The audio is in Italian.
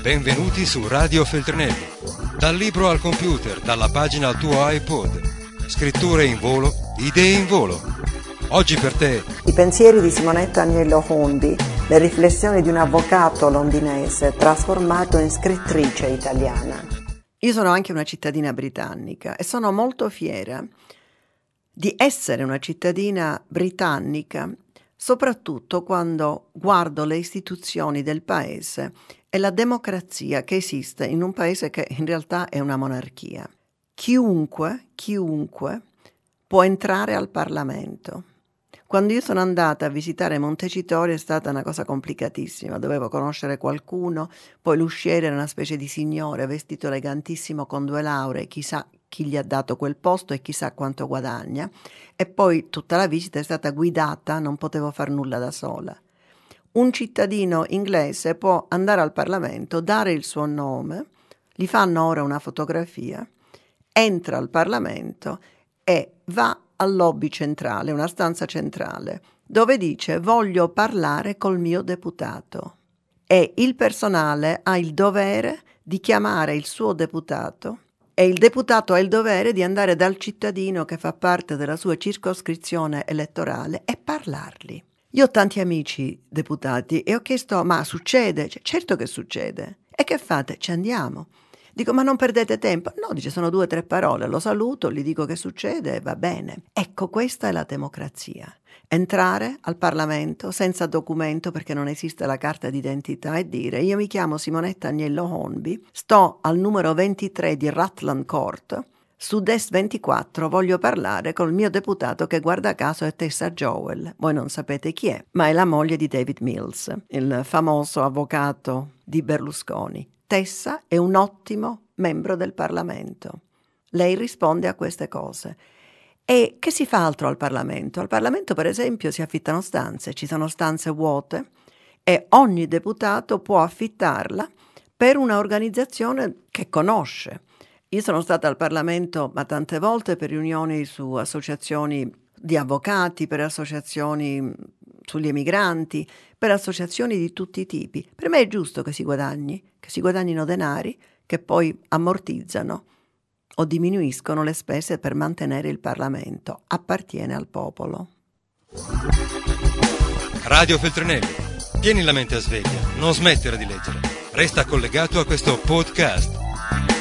Benvenuti su Radio Feltrinelli. Dal libro al computer, dalla pagina al tuo iPod. Scritture in volo, idee in volo. Oggi per te. I pensieri di Simonetta Agnello Hondi, le riflessioni di un avvocato londinese trasformato in scrittrice italiana. Io sono anche una cittadina britannica e sono molto fiera di essere una cittadina britannica, soprattutto quando guardo le istituzioni del paese e la democrazia che esiste in un paese che in realtà è una monarchia. Chiunque, chiunque può entrare al Parlamento. Quando io sono andata a visitare Montecitorio è stata una cosa complicatissima, dovevo conoscere qualcuno, poi l'usciere era una specie di signore vestito elegantissimo con due lauree, chissà chi gli ha dato quel posto e chissà quanto guadagna, e poi tutta la visita è stata guidata, non potevo fare nulla da sola un cittadino inglese può andare al Parlamento, dare il suo nome, gli fanno ora una fotografia, entra al Parlamento e va al lobby centrale, una stanza centrale, dove dice voglio parlare col mio deputato. E il personale ha il dovere di chiamare il suo deputato e il deputato ha il dovere di andare dal cittadino che fa parte della sua circoscrizione elettorale e parlargli. Io ho tanti amici deputati e ho chiesto, ma succede? Cioè, certo che succede. E che fate? Ci andiamo. Dico, ma non perdete tempo? No, dice, sono due o tre parole, lo saluto, gli dico che succede e va bene. Ecco, questa è la democrazia. Entrare al Parlamento senza documento perché non esiste la carta d'identità e dire io mi chiamo Simonetta Agnello Honby, sto al numero 23 di Rutland Court, su Des 24 voglio parlare col mio deputato che guarda caso è Tessa Joel. Voi non sapete chi è, ma è la moglie di David Mills, il famoso avvocato di Berlusconi. Tessa è un ottimo membro del Parlamento. Lei risponde a queste cose. E che si fa altro al Parlamento? Al Parlamento, per esempio, si affittano stanze, ci sono stanze vuote e ogni deputato può affittarla per un'organizzazione che conosce. Io sono stata al Parlamento ma tante volte per riunioni su associazioni di avvocati, per associazioni sugli emigranti, per associazioni di tutti i tipi. Per me è giusto che si guadagni, che si guadagnino denari che poi ammortizzano o diminuiscono le spese per mantenere il Parlamento. Appartiene al popolo. Radio Feltrinelli. Tieni la mente a sveglia, non smettere di leggere. Resta collegato a questo podcast.